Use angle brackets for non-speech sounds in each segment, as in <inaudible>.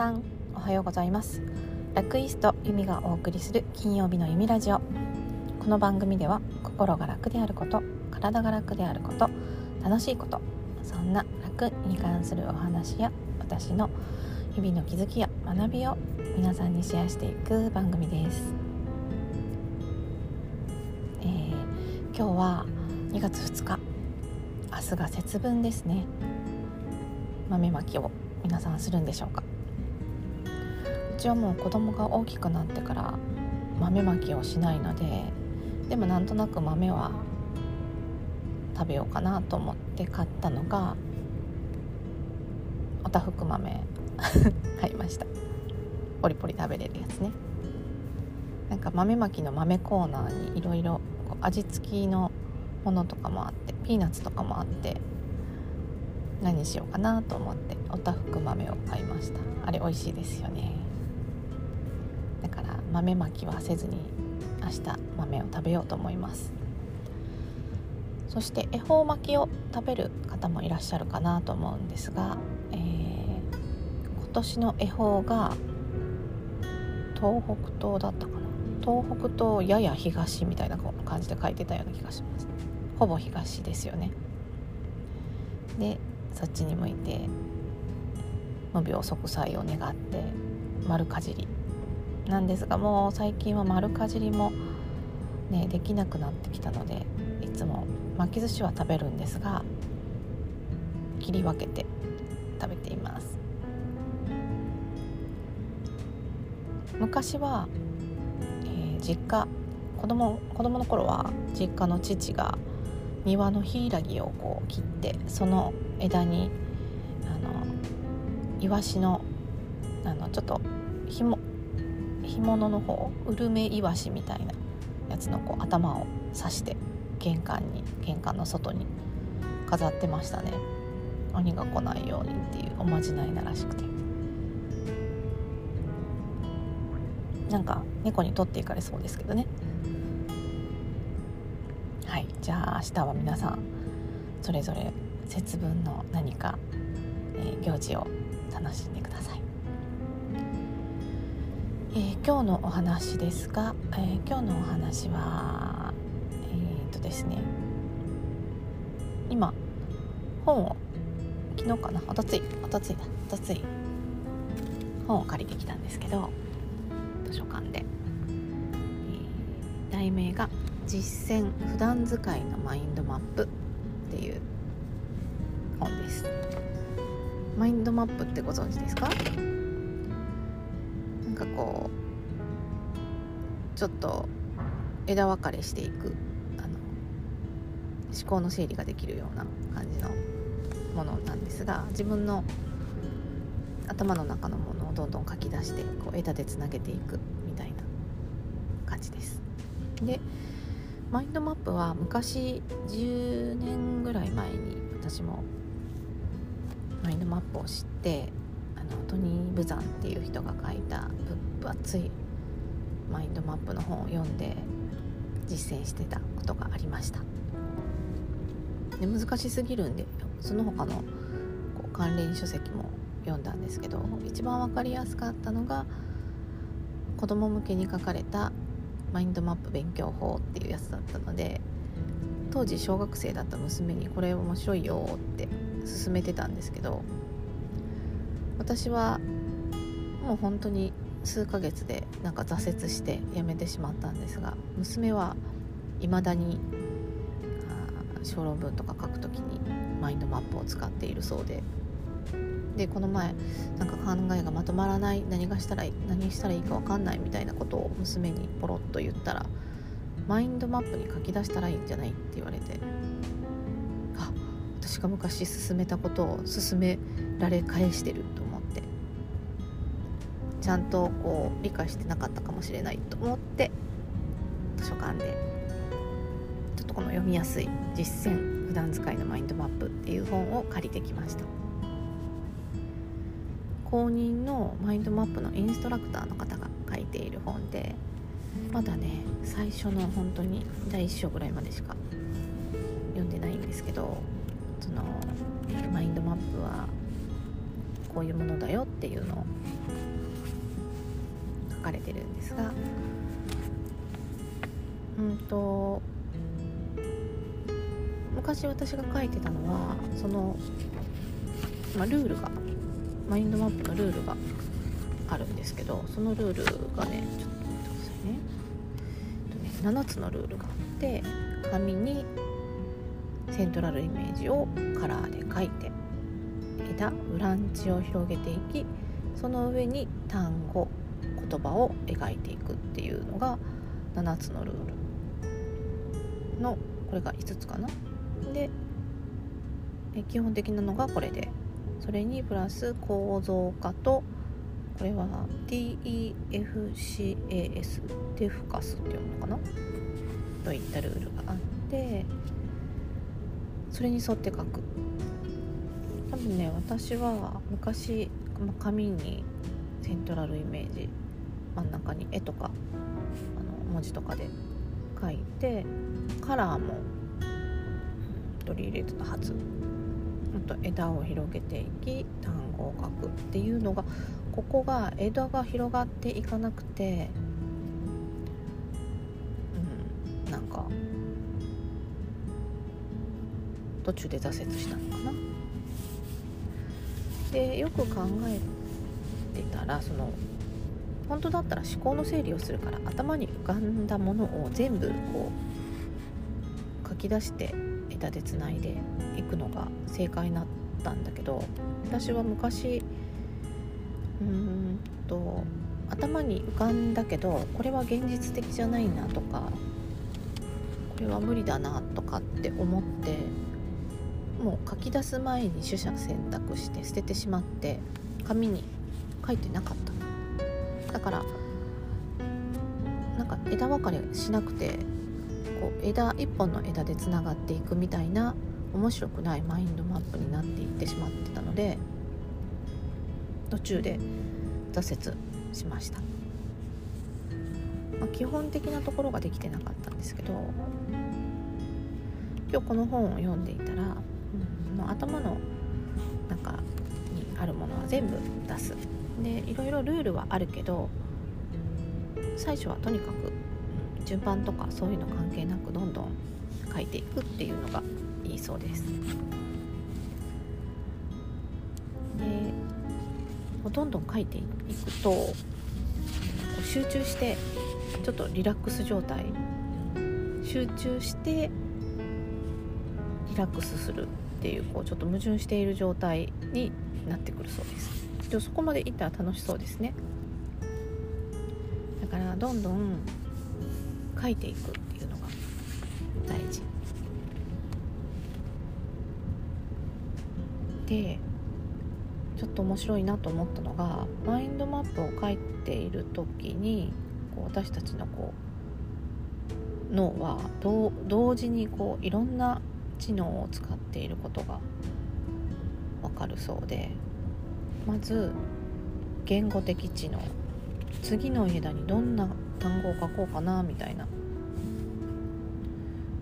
さんおはようございます。ラクイストユミがお送りする金曜日の弓ラジオ。この番組では心が楽であること体が楽であること楽しいことそんな楽に関するお話や私の日々の気づきや学びを皆さんにシェアしていく番組です、えー、今日は2月2日。明日が節分ですね。豆まきを皆さんするんでしょうか。ちはもう子供が大きくなってから豆まきをしないのででもなんとなく豆は食べようかなと思って買ったのがおたふく豆 <laughs> 買いました。ポリポリ食べれるやつね。なんか豆まきの豆コーナーにいろいろ味付きのものとかもあってピーナッツとかもあって何しようかなと思っておたふく豆を買いました。あれ美味しいですよね。豆まきはせずに明日豆を食べようと思います。そして恵方巻きを食べる方もいらっしゃるかなと思うんですが、えー、今年の恵方が東北東だったかな？東北東やや東みたいな感じで書いてたような気がします。ほぼ東ですよね。でそっちに向いて無病息災を願って丸かじりなんですがもう最近は丸かじりもねできなくなってきたのでいつも巻き寿司は食べるんですが切り分けて食べています。昔は、えー、実家子供子供の頃は実家の父が庭のヒイラギをこう切ってその枝にあのイワシのあのちょっとひも干物の方ウルメイワシみたいなやつのこう頭を刺して玄関に玄関の外に飾ってましたね。鬼が来ないようにっていうおまじないならしくて。なんか猫に取っていかれそうですけどね。はい。じゃあ明日は皆さんそれぞれ節分の何か、えー、行事を楽しんでください、えー、今日のお話ですが、えー、今日のお話はえっとですね今本を昨日かなおとついおとついだおとつい本を借りてきたんですけど図書館で、えー、題名が「実践普段使いのマインドマップ」っていう本です。マインドマップってご存知ですか？かこうちょっと枝分かれしていくあの思考の整理ができるような感じのものなんですが自分の頭の中のものをどんどん書き出してこう枝でつなげていくみたいな感じです。でマインドマップは昔10年ぐらい前に私もマインドマップを知って・ブザンっていう人が書いた分厚いマインドマップの本を読んで実践してたことがありました。で難しすぎるんでその他のこう関連書籍も読んだんですけど一番分かりやすかったのが子供向けに書かれたマインドマップ勉強法っていうやつだったので当時小学生だった娘にこれ面白いよって勧めてたんですけど私はも本当に数ヶ月でなんか挫折してやめてしまったんですが娘はいまだに小論文とか書くときにマインドマップを使っているそうででこの前なんか考えがまとまらない何がしたら何したらいいか分かんないみたいなことを娘にポロッと言ったらマインドマップに書き出したらいいんじゃないって言われてあ私が昔進めたことを進められ返してるとちゃんとこう理解してなかったかもしれないと思って図書館で。ちょっとこの読みやすい実践普段使いのマインドマップっていう本を借りてきました。公認のマインドマップのインストラクターの方が書いている本でまだね最初の本当に第1章ぐらいまでしか読んでないんですけどそのマインドマップはこういうものだよっていうのを書かれてるんですがうんと昔私が書いてたのはその、ま、ルールがマインドマップのルールがあるんですけどそのルールがねちょっと待ってくださいね,、えっとね7つのルールがあって紙にセントラルイメージをカラーで書いて枝ブランチを広げていきその上に単語言葉を描いていくっていうのが7つのルール。のこれが5つかな。で基本的なのがこれで。それにプラス構造化とこれは DEFCAS デフカスっていうのかな。といったルールがあってそれに沿って書く。多分ね私は昔紙にセントラルイメージ真ん中に絵とかあの文字とかで書いてカラーも取り入れてたはずあと枝を広げていき単語を書くっていうのがここが枝が広がっていかなくてうんなんか途中で挫折したのかな。でよく考えてたらその本当だったら思考の整理をするから頭に浮かんだものを全部こう書き出して枝でつないでいくのが正解だったんだけど私は昔うんと頭に浮かんだけどこれは現実的じゃないなとかこれは無理だなとかって思ってもう書き出す前に取捨選択して捨ててしまって紙に書いてなかった。だからなんか枝分かれしなくてこう枝一本の枝でつながっていくみたいな面白くないマインドマップになっていってしまってたので途中で挫折しました、まあ、基本的なところができてなかったんですけど今日この本を読んでいたら、うん、もう頭の中にあるものは全部出す。でいろいろルールはあるけど最初はとにかく順番とかそういうの関係なくどんどん書いていくっていうのがいいそうです。でどんどん書いていくと集中してちょっとリラックス状態集中してリラックスするっていうこうちょっと矛盾している状態になってくるそうですでそこまでいったら楽しそうですね。だからどんどん書いていくっていうのが大事。でちょっと面白いなと思ったのがマインドマップを書いている時にこう私たちのこう脳は同時にこういろんな知能を使っていることがわかるそうで。まず言語的知能次の枝にどんな単語を書こうかなみたいな。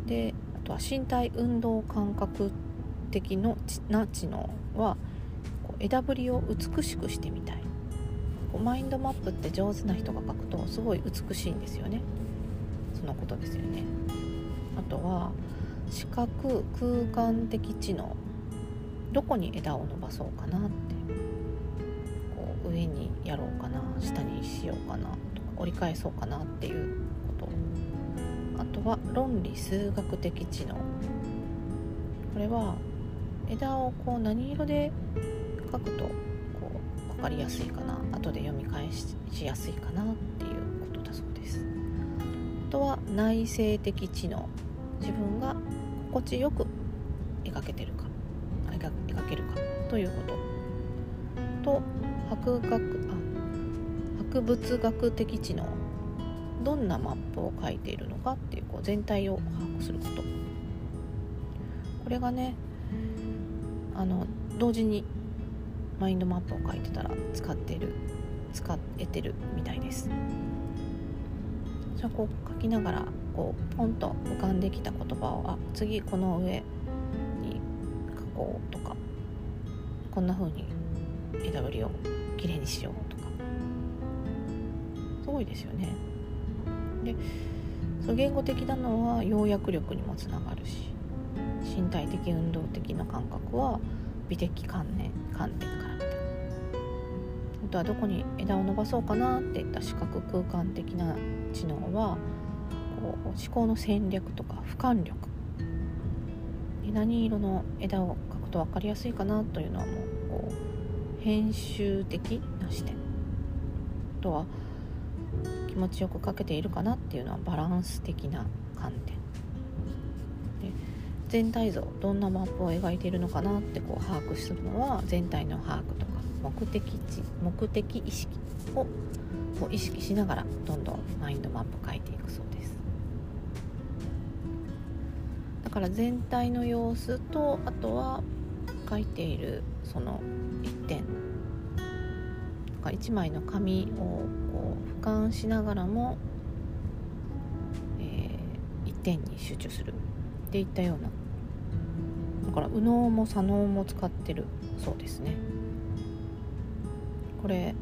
であとは身体運動感覚的のな知能は枝ぶりを美しくしてみたい。こうマインドマップって上手な人が書くとすごい美しいんですよね。そのことですよね。あとは視覚空間的知能。どこに枝を伸ばそうかなってやろうかな下にしようかなとか折り返そうかなっていうことあとは論理数学的知能。これは枝をこう何色で書くとこう分かりやすいかな後で読み返しやすいかなっていうことだそうです。あとは内省的知能自分が心地よく描けてるか。描けるか。ということ。と博学あ物学的知能どんなマップを書いているのかっていうこう全体を把握することこれがねあの同時にマインドマップを書いてたら使ってる使えてるみたいです。じゃあこう書きながらこうポンと浮かんできた言葉をあ次この上に書こうとかこんな風に枝ぶりをきれいにしようとか。ごいですよね。でその言語的なのは要約力にもつながるし身体的運動的な感覚は美的観念観点から見た。いなあとはどこに枝を伸ばそうかなっていった視覚空間的な知能はこう思考の戦略とか俯瞰力。何色の枝を描くと分かりやすいかなというのはもうこう編集的な視点。とは気持ちよく描けているかなっていうのはバランス的な観点で全体像どんなマップを描いているのかなってこう把握するのは全体の把握とか目的地目的意識をこう意識しながらどんどんマインドマップ書いていくそうです。だから全体の様子とあとは書いているその一点。とか1枚の紙をこう俯瞰しながらも、えー、一点に集中するっていったようなだから右脳も左脳も使ってるそうですね。これ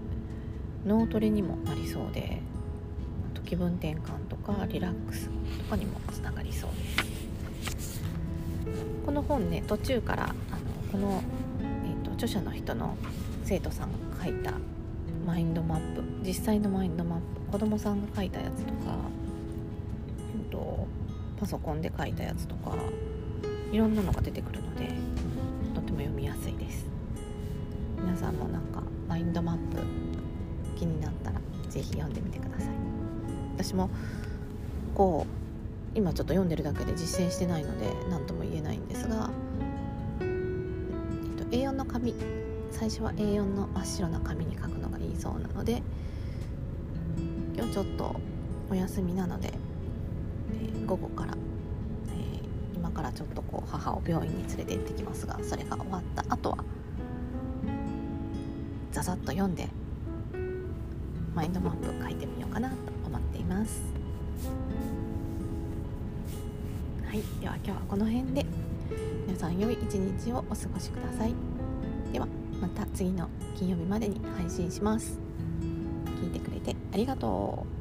脳トレにもなりそうで気分転換とかリラックスとかにもつながりそうです。この本ね途中からあのこの、えーと、著者の人の生徒さんが書いたマインドマップ実際のマインドマップ子供さんが書いたやつとか、えーとパソコンで書いたやつとかいろんなのが出てくるのでとても読みやすいです。皆さんもなんかマインドマップ気になったら是非読んでみてください。私もこう今ちょっと読んでるだけで実践してないので何とも言えないんですが、えっと、A4 の紙最初は A4 の真っ白な紙に書くのがいいそうなので今日ちょっとお休みなので、えー、午後から今からちょっとこう母を病院に連れて行ってきますがそれが終わった後はざざっと読んでマインドマップ書いてみようかなと思っています。はいでは今日はこの辺で。皆さん良い一日をお過ごしください。では。また次の金曜日までに配信します。聞いてくれてありがとう。